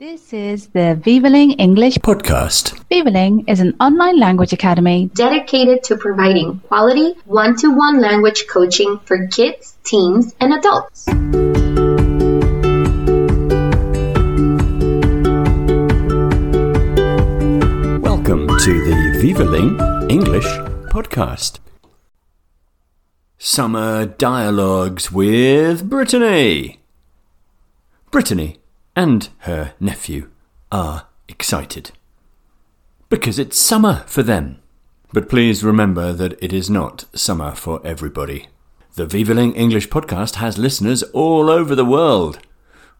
This is the Vivaling English podcast. Vivaling is an online language academy dedicated to providing quality one to one language coaching for kids, teens, and adults. Welcome to the Vivaling English podcast. Summer Dialogues with Brittany. Brittany and her nephew are excited. Because it's summer for them. But please remember that it is not summer for everybody. The Vivaling English podcast has listeners all over the world.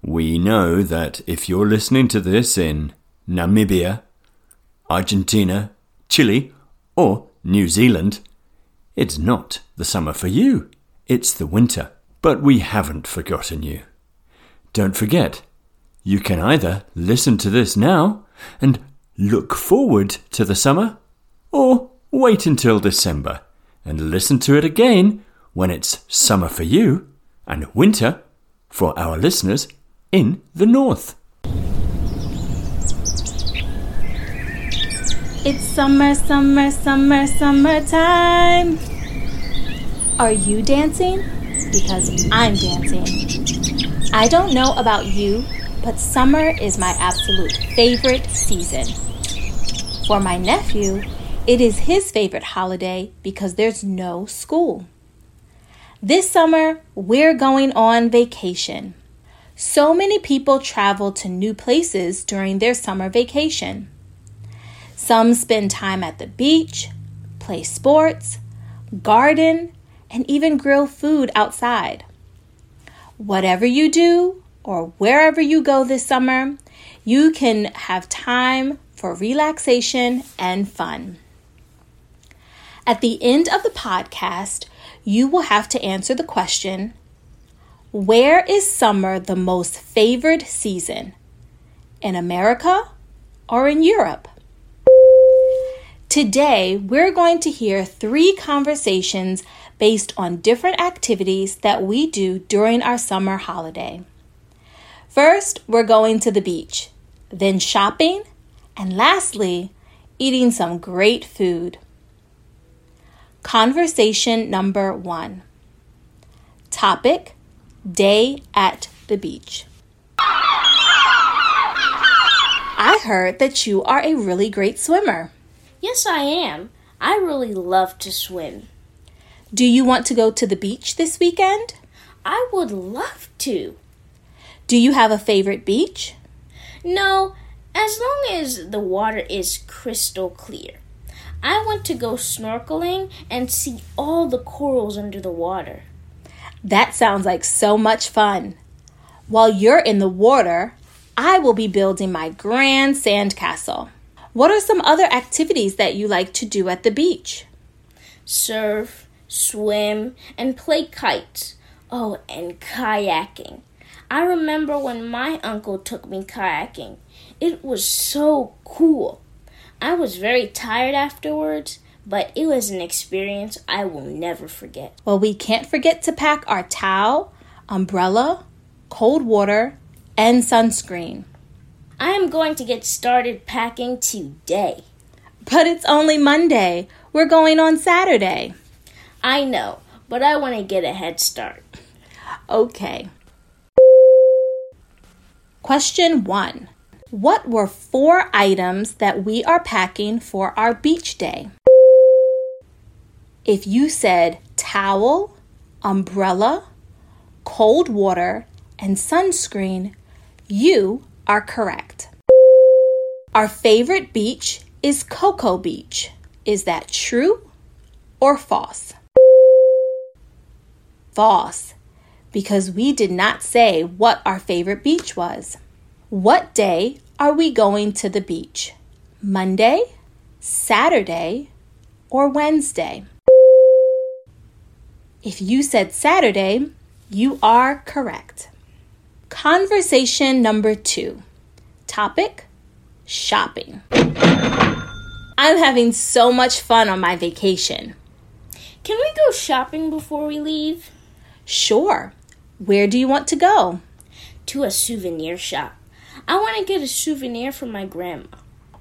We know that if you're listening to this in Namibia, Argentina, Chile, or New Zealand, it's not the summer for you. It's the winter. But we haven't forgotten you. Don't forget, you can either listen to this now and look forward to the summer, or wait until December and listen to it again when it's summer for you and winter for our listeners in the north. It's summer, summer, summer, summertime. Are you dancing? Because I'm dancing. I don't know about you, but summer is my absolute favorite season. For my nephew, it is his favorite holiday because there's no school. This summer, we're going on vacation. So many people travel to new places during their summer vacation. Some spend time at the beach, play sports, garden, and even grill food outside. Whatever you do, or wherever you go this summer, you can have time for relaxation and fun. At the end of the podcast, you will have to answer the question Where is summer the most favored season? In America or in Europe? Today, we're going to hear three conversations based on different activities that we do during our summer holiday. First, we're going to the beach, then shopping, and lastly, eating some great food. Conversation number one Topic Day at the Beach. I heard that you are a really great swimmer. Yes, I am. I really love to swim. Do you want to go to the beach this weekend? I would love to. Do you have a favorite beach? No, as long as the water is crystal clear. I want to go snorkeling and see all the corals under the water. That sounds like so much fun. While you're in the water, I will be building my grand sandcastle. What are some other activities that you like to do at the beach? Surf, swim, and play kites. Oh, and kayaking. I remember when my uncle took me kayaking. It was so cool. I was very tired afterwards, but it was an experience I will never forget. Well, we can't forget to pack our towel, umbrella, cold water, and sunscreen. I am going to get started packing today. But it's only Monday. We're going on Saturday. I know, but I want to get a head start. Okay. Question one What were four items that we are packing for our beach day? If you said towel, umbrella, cold water, and sunscreen, you are correct. Our favorite beach is Cocoa Beach. Is that true or false? False because we did not say what our favorite beach was. What day are we going to the beach? Monday, Saturday, or Wednesday? If you said Saturday, you are correct. Conversation number two. Topic shopping. I'm having so much fun on my vacation. Can we go shopping before we leave? Sure. Where do you want to go? To a souvenir shop. I want to get a souvenir for my grandma.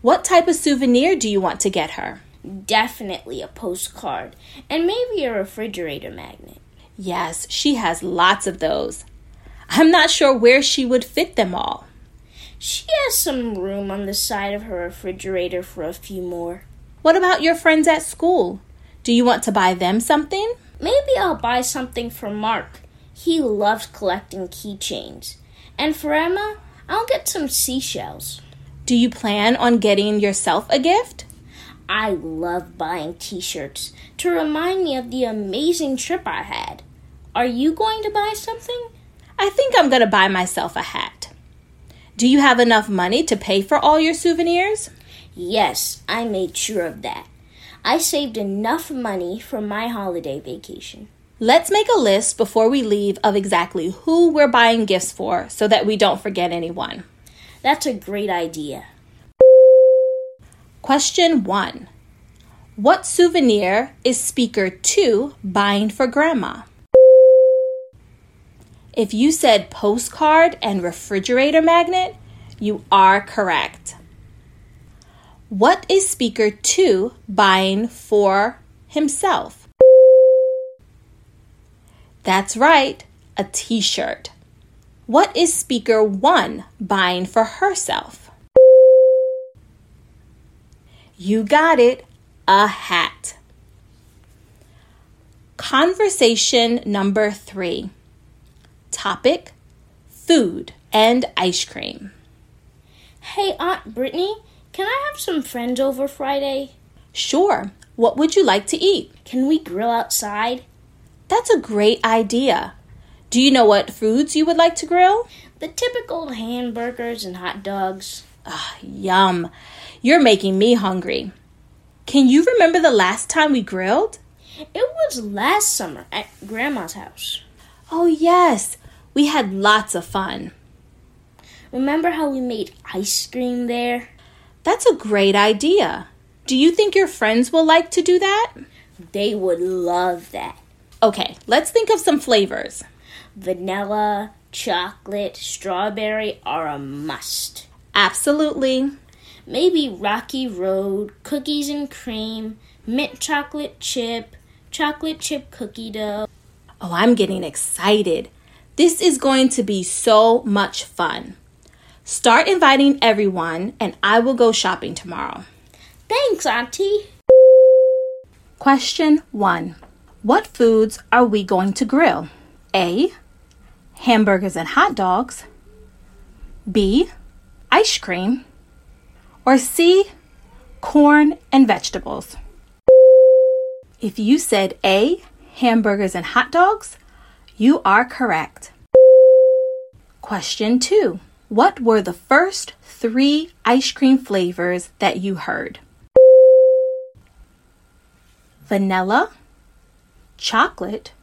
What type of souvenir do you want to get her? Definitely a postcard and maybe a refrigerator magnet. Yes, she has lots of those. I'm not sure where she would fit them all. She has some room on the side of her refrigerator for a few more. What about your friends at school? Do you want to buy them something? Maybe I'll buy something for Mark. He loves collecting keychains. And for Emma, I'll get some seashells. Do you plan on getting yourself a gift? I love buying t shirts to remind me of the amazing trip I had. Are you going to buy something? I think I'm going to buy myself a hat. Do you have enough money to pay for all your souvenirs? Yes, I made sure of that. I saved enough money for my holiday vacation. Let's make a list before we leave of exactly who we're buying gifts for so that we don't forget anyone. That's a great idea. Question 1 What souvenir is speaker 2 buying for grandma? If you said postcard and refrigerator magnet, you are correct. What is speaker 2 buying for himself? That's right, a t shirt. What is speaker 1 buying for herself? You got it, a hat. Conversation number 3. Topic Food and ice cream. Hey, Aunt Brittany, can I have some friends over Friday? Sure. What would you like to eat? Can we grill outside? That's a great idea. Do you know what foods you would like to grill? The typical hamburgers and hot dogs. Ah, yum. You're making me hungry. Can you remember the last time we grilled? It was last summer at Grandma's house. Oh, yes. We had lots of fun. Remember how we made ice cream there? That's a great idea. Do you think your friends will like to do that? They would love that. Okay, let's think of some flavors. Vanilla, chocolate, strawberry are a must. Absolutely. Maybe Rocky Road, cookies and cream, mint chocolate chip, chocolate chip cookie dough. Oh, I'm getting excited. This is going to be so much fun. Start inviting everyone, and I will go shopping tomorrow. Thanks, Auntie. Question 1 What foods are we going to grill? A. Hamburgers and hot dogs. B. Ice cream. Or C. Corn and vegetables. If you said A. Hamburgers and hot dogs, you are correct. Question 2 What were the first three ice cream flavors that you heard? Vanilla, chocolate,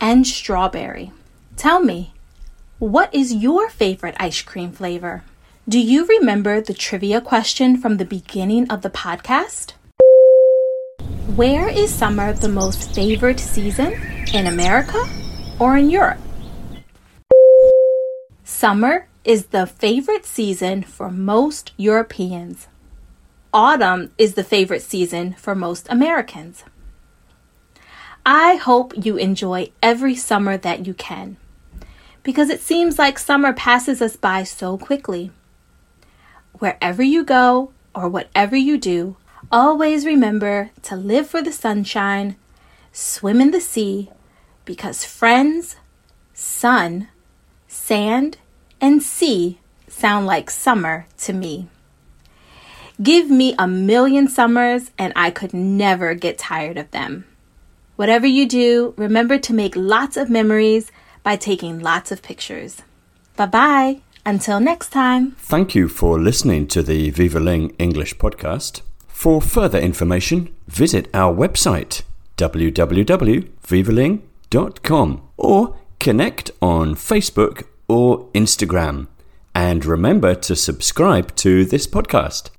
and strawberry. Tell me, what is your favorite ice cream flavor? Do you remember the trivia question from the beginning of the podcast? Where is summer the most favored season? In America or in Europe? Summer is the favorite season for most Europeans. Autumn is the favorite season for most Americans. I hope you enjoy every summer that you can because it seems like summer passes us by so quickly. Wherever you go or whatever you do, always remember to live for the sunshine, swim in the sea, because friends, sun, sand, and sea sound like summer to me. Give me a million summers and I could never get tired of them. Whatever you do, remember to make lots of memories by taking lots of pictures. Bye bye. Until next time. Thank you for listening to the Vivaling English podcast. For further information, visit our website www.vivaling.com or connect on Facebook or Instagram. And remember to subscribe to this podcast.